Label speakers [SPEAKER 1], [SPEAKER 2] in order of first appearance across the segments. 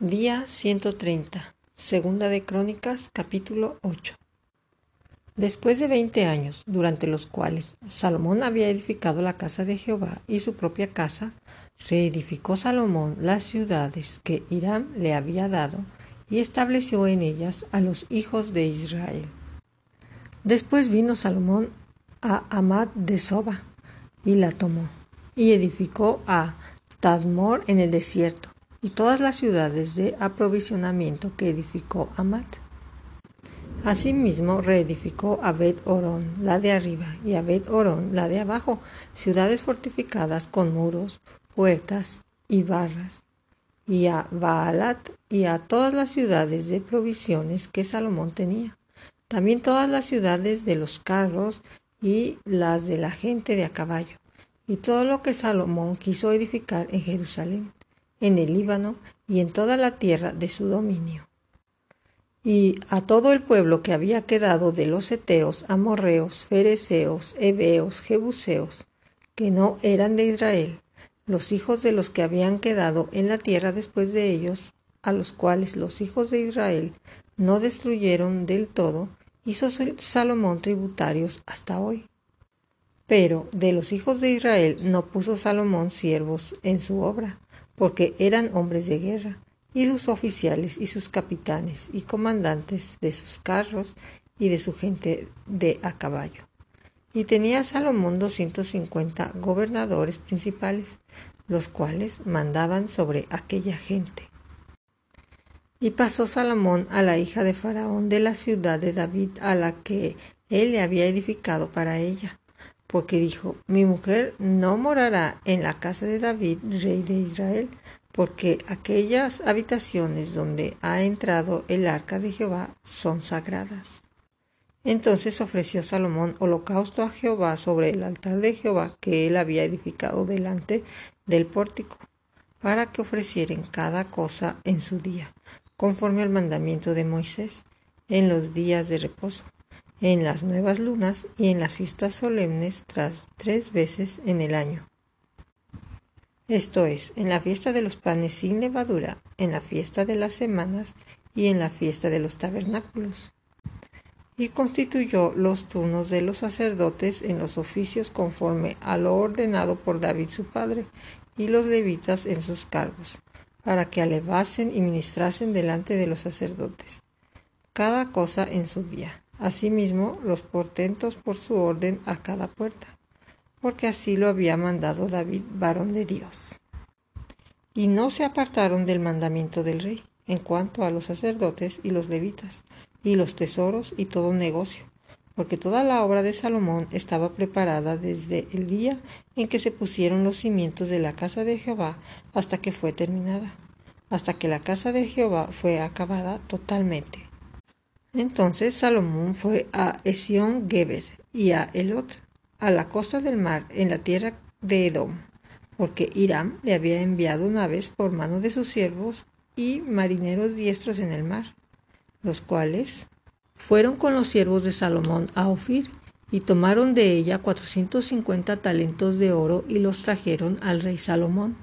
[SPEAKER 1] Día 130. Segunda de Crónicas, capítulo 8. Después de veinte años, durante los cuales Salomón había edificado la casa de Jehová y su propia casa, reedificó Salomón las ciudades que Hiram le había dado y estableció en ellas a los hijos de Israel. Después vino Salomón a Amad de Soba y la tomó, y edificó a Tadmor en el desierto y todas las ciudades de aprovisionamiento que edificó Amat. Asimismo reedificó a Bet Orón, la de arriba, y a Bet la de abajo, ciudades fortificadas con muros, puertas y barras, y a Baalat y a todas las ciudades de provisiones que Salomón tenía, también todas las ciudades de los carros y las de la gente de a caballo, y todo lo que Salomón quiso edificar en Jerusalén en el Líbano y en toda la tierra de su dominio. Y a todo el pueblo que había quedado de los Eteos, Amorreos, Fereceos, Heveos, Jebuseos, que no eran de Israel, los hijos de los que habían quedado en la tierra después de ellos, a los cuales los hijos de Israel no destruyeron del todo, hizo Salomón tributarios hasta hoy. Pero de los hijos de Israel no puso Salomón siervos en su obra, porque eran hombres de guerra, y sus oficiales y sus capitanes y comandantes de sus carros y de su gente de a caballo. Y tenía Salomón doscientos cincuenta gobernadores principales, los cuales mandaban sobre aquella gente. Y pasó Salomón a la hija de Faraón de la ciudad de David a la que él le había edificado para ella, porque dijo, mi mujer no morará en la casa de David, rey de Israel, porque aquellas habitaciones donde ha entrado el arca de Jehová son sagradas. Entonces ofreció Salomón holocausto a Jehová sobre el altar de Jehová que él había edificado delante del pórtico, para que ofrecieren cada cosa en su día, conforme al mandamiento de Moisés, en los días de reposo en las nuevas lunas y en las fiestas solemnes tras tres veces en el año. Esto es, en la fiesta de los panes sin levadura, en la fiesta de las semanas y en la fiesta de los tabernáculos. Y constituyó los turnos de los sacerdotes en los oficios conforme a lo ordenado por David su padre, y los levitas en sus cargos, para que alevasen y ministrasen delante de los sacerdotes, cada cosa en su día Asimismo, los portentos por su orden a cada puerta, porque así lo había mandado David, varón de Dios. Y no se apartaron del mandamiento del rey en cuanto a los sacerdotes y los levitas, y los tesoros y todo negocio, porque toda la obra de Salomón estaba preparada desde el día en que se pusieron los cimientos de la casa de Jehová hasta que fue terminada, hasta que la casa de Jehová fue acabada totalmente. Entonces Salomón fue a Esión Geber y a Elot, a la costa del mar, en la tierra de Edom, porque Hiram le había enviado naves por mano de sus siervos y marineros diestros en el mar, los cuales fueron con los siervos de Salomón a Ofir y tomaron de ella cuatrocientos cincuenta talentos de oro y los trajeron al rey Salomón.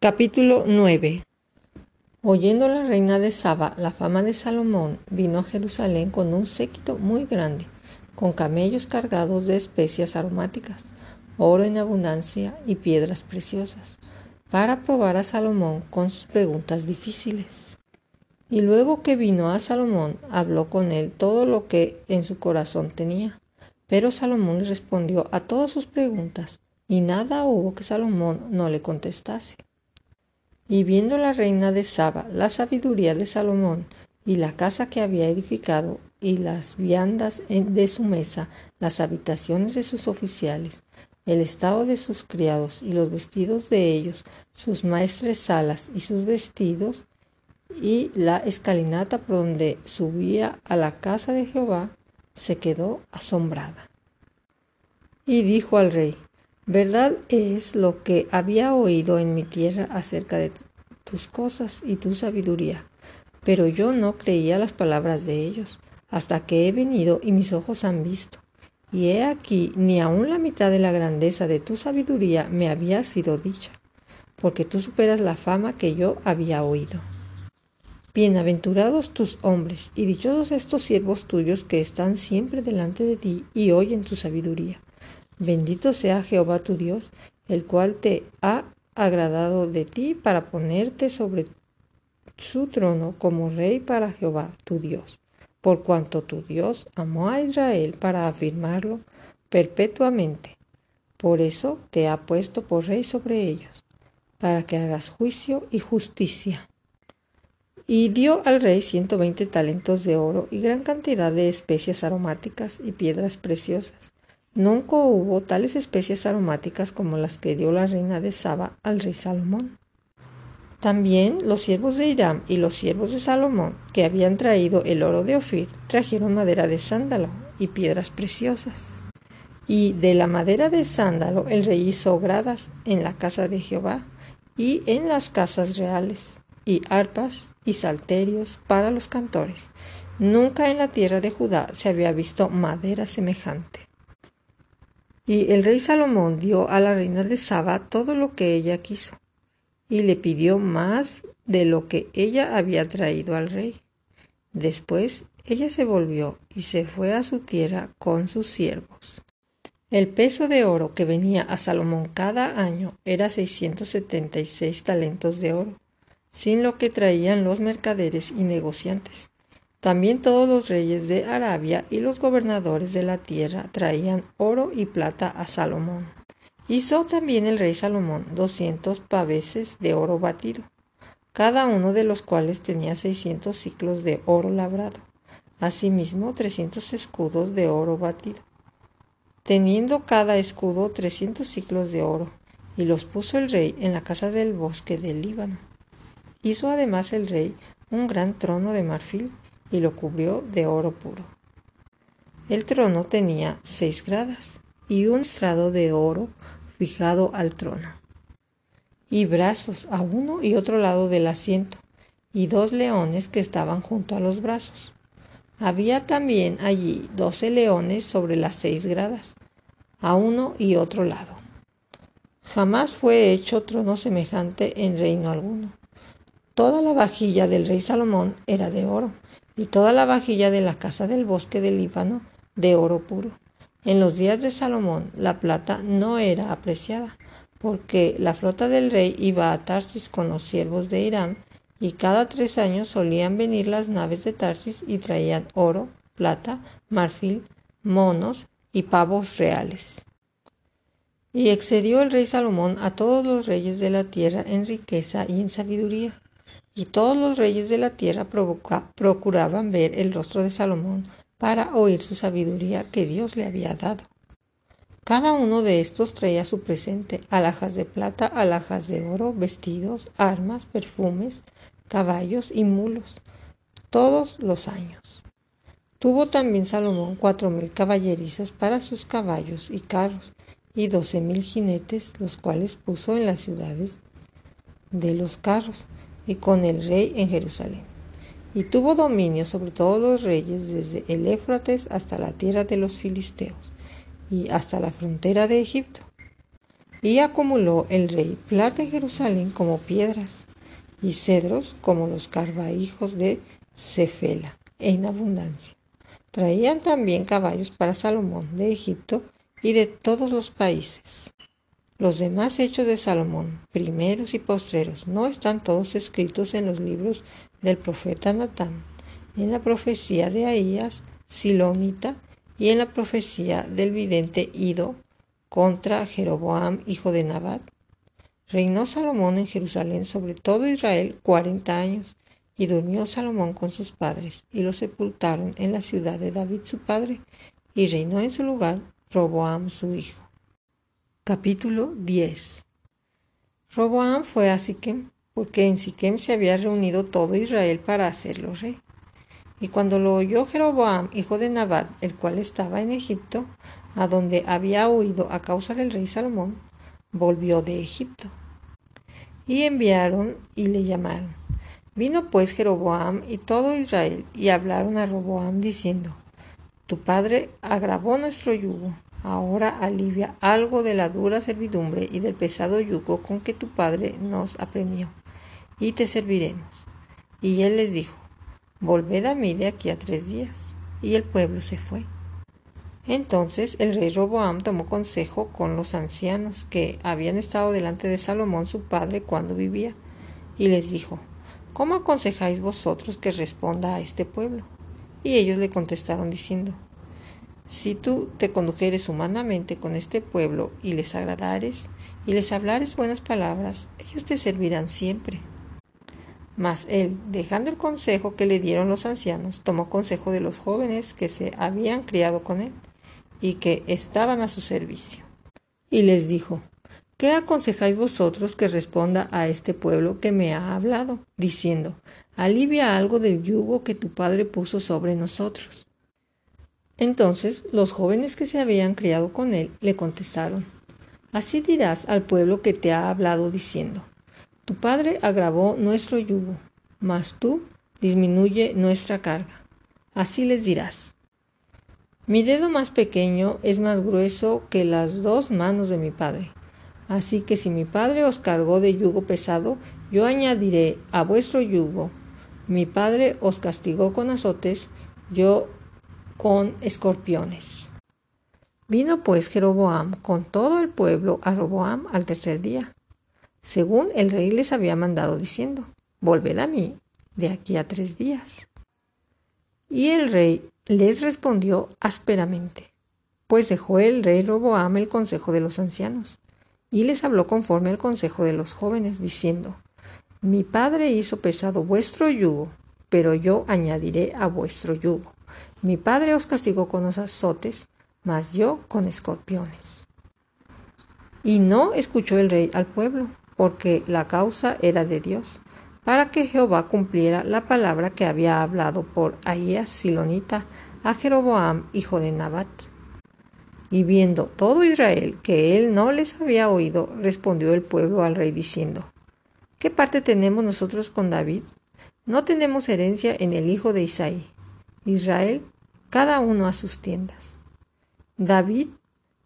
[SPEAKER 1] Capítulo 9 Oyendo la reina de Saba la fama de Salomón, vino a Jerusalén con un séquito muy grande, con camellos cargados de especias aromáticas, oro en abundancia y piedras preciosas, para probar a Salomón con sus preguntas difíciles. Y luego que vino a Salomón, habló con él todo lo que en su corazón tenía. Pero Salomón le respondió a todas sus preguntas, y nada hubo que Salomón no le contestase. Y viendo la reina de Saba la sabiduría de Salomón y la casa que había edificado y las viandas de su mesa, las habitaciones de sus oficiales, el estado de sus criados y los vestidos de ellos, sus maestres salas y sus vestidos, y la escalinata por donde subía a la casa de Jehová, se quedó asombrada. Y dijo al rey, Verdad es lo que había oído en mi tierra acerca de tus cosas y tu sabiduría, pero yo no creía las palabras de ellos, hasta que he venido y mis ojos han visto. Y he aquí, ni aun la mitad de la grandeza de tu sabiduría me había sido dicha. porque tú superas la fama que yo había oído. Bienaventurados tus hombres, y dichosos estos siervos tuyos que están siempre delante de ti y oyen tu sabiduría. Bendito sea Jehová tu Dios, el cual te ha agradado de ti para ponerte sobre su trono como rey para Jehová tu Dios, por cuanto tu Dios amó a Israel para afirmarlo perpetuamente. Por eso te ha puesto por rey sobre ellos, para que hagas juicio y justicia y dio al rey ciento veinte talentos de oro y gran cantidad de especias aromáticas y piedras preciosas. Nunca hubo tales especias aromáticas como las que dio la reina de Saba al rey Salomón. También los siervos de Hiram y los siervos de Salomón, que habían traído el oro de Ofir, trajeron madera de sándalo y piedras preciosas. Y de la madera de sándalo el rey hizo gradas en la casa de Jehová y en las casas reales, y arpas y salterios para los cantores. Nunca en la tierra de Judá se había visto madera semejante. Y el rey Salomón dio a la reina de Saba todo lo que ella quiso, y le pidió más de lo que ella había traído al rey. Después ella se volvió y se fue a su tierra con sus siervos. El peso de oro que venía a Salomón cada año era seiscientos setenta y seis talentos de oro, sin lo que traían los mercaderes y negociantes. También todos los reyes de Arabia y los gobernadores de la tierra traían oro y plata a Salomón. Hizo también el rey Salomón doscientos paveses de oro batido, cada uno de los cuales tenía seiscientos ciclos de oro labrado, asimismo trescientos escudos de oro batido, teniendo cada escudo trescientos ciclos de oro, y los puso el rey en la casa del bosque del Líbano. Hizo además el rey un gran trono de marfil y lo cubrió de oro puro. El trono tenía seis gradas y un estrado de oro fijado al trono, y brazos a uno y otro lado del asiento, y dos leones que estaban junto a los brazos. Había también allí doce leones sobre las seis gradas, a uno y otro lado. Jamás fue hecho trono semejante en reino alguno. Toda la vajilla del rey Salomón era de oro, y toda la vajilla de la casa del bosque del Líbano de oro puro. En los días de Salomón la plata no era apreciada, porque la flota del rey iba a Tarsis con los siervos de Irán, y cada tres años solían venir las naves de Tarsis y traían oro, plata, marfil, monos y pavos reales. Y excedió el rey Salomón a todos los reyes de la tierra en riqueza y en sabiduría y todos los reyes de la tierra procuraban ver el rostro de Salomón para oír su sabiduría que Dios le había dado. Cada uno de estos traía su presente, alhajas de plata, alhajas de oro, vestidos, armas, perfumes, caballos y mulos, todos los años. Tuvo también Salomón cuatro mil caballerizas para sus caballos y carros, y doce mil jinetes, los cuales puso en las ciudades de los carros, y con el rey en Jerusalén. Y tuvo dominio sobre todos los reyes desde el Éfrates hasta la tierra de los filisteos y hasta la frontera de Egipto. Y acumuló el rey plata en Jerusalén como piedras y cedros como los carvaijos de Cefela en abundancia. Traían también caballos para Salomón de Egipto y de todos los países. Los demás hechos de Salomón, primeros y postreros, no están todos escritos en los libros del profeta Natán, en la profecía de Ahías, Silonita, y en la profecía del vidente Ido contra Jeroboam, hijo de Nabat. Reinó Salomón en Jerusalén sobre todo Israel cuarenta años, y durmió Salomón con sus padres, y lo sepultaron en la ciudad de David su padre, y reinó en su lugar Roboam su hijo. Capítulo 10 Roboam fue a Siquem, porque en Siquem se había reunido todo Israel para hacerlo rey. Y cuando lo oyó Jeroboam, hijo de Nabat, el cual estaba en Egipto, a donde había huido a causa del rey Salomón, volvió de Egipto. Y enviaron y le llamaron. Vino pues Jeroboam y todo Israel, y hablaron a Roboam diciendo, Tu padre agravó nuestro yugo Ahora alivia algo de la dura servidumbre y del pesado yugo con que tu padre nos apremió, y te serviremos. Y él les dijo, Volved a mí de aquí a tres días. Y el pueblo se fue. Entonces el rey Roboam tomó consejo con los ancianos que habían estado delante de Salomón su padre cuando vivía, y les dijo, ¿Cómo aconsejáis vosotros que responda a este pueblo? Y ellos le contestaron diciendo, Si tú te condujeres humanamente con este pueblo y les agradares, y les hablares buenas palabras, ellos te servirán siempre. Mas él, dejando el consejo que le dieron los ancianos, tomó consejo de los jóvenes que se habían criado con él y que estaban a su servicio. Y les dijo, ¿qué aconsejáis vosotros que responda a este pueblo que me ha hablado, diciendo, alivia algo del yugo que tu padre puso sobre nosotros? Entonces los jóvenes que se habían criado con él le contestaron, Así dirás al pueblo que te ha hablado diciendo, Tu padre agravó nuestro yugo, mas tú disminuye nuestra carga. Así les dirás. Mi dedo más pequeño es más grueso que las dos manos de mi padre. Así que si mi padre os cargó de yugo pesado, yo añadiré a vuestro yugo. Mi padre os castigó con azotes, yo con escorpiones. Vino pues Jeroboam con todo el pueblo a Roboam al tercer día, según el rey les había mandado diciendo, volved a mí de aquí a tres días. Y el rey les respondió ásperamente, pues dejó el rey Roboam el consejo de los ancianos, y les habló conforme al consejo de los jóvenes, diciendo, Mi padre hizo pesado vuestro yugo, pero yo añadiré a vuestro yugo. Mi padre os castigó con los azotes, mas yo con escorpiones. Y no escuchó el rey al pueblo, porque la causa era de Dios para que Jehová cumpliera la palabra que había hablado por Ahías Silonita a Jeroboam, hijo de Nabat. Y viendo todo Israel que él no les había oído, respondió el pueblo al rey diciendo, ¿Qué parte tenemos nosotros con David? No tenemos herencia en el hijo de Isaí. Israel, cada uno a sus tiendas. David,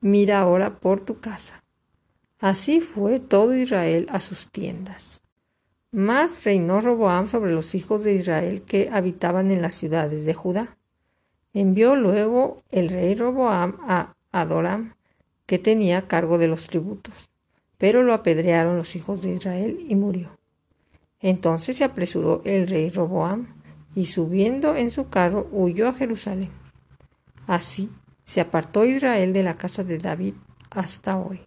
[SPEAKER 1] mira ahora por tu casa. Así fue todo Israel a sus tiendas. Más reinó Roboam sobre los hijos de Israel que habitaban en las ciudades de Judá. Envió luego el rey Roboam a Adoram, que tenía cargo de los tributos, pero lo apedrearon los hijos de Israel y murió. Entonces se apresuró el rey Roboam y subiendo en su carro huyó a Jerusalén. Así se apartó Israel de la casa de David hasta hoy.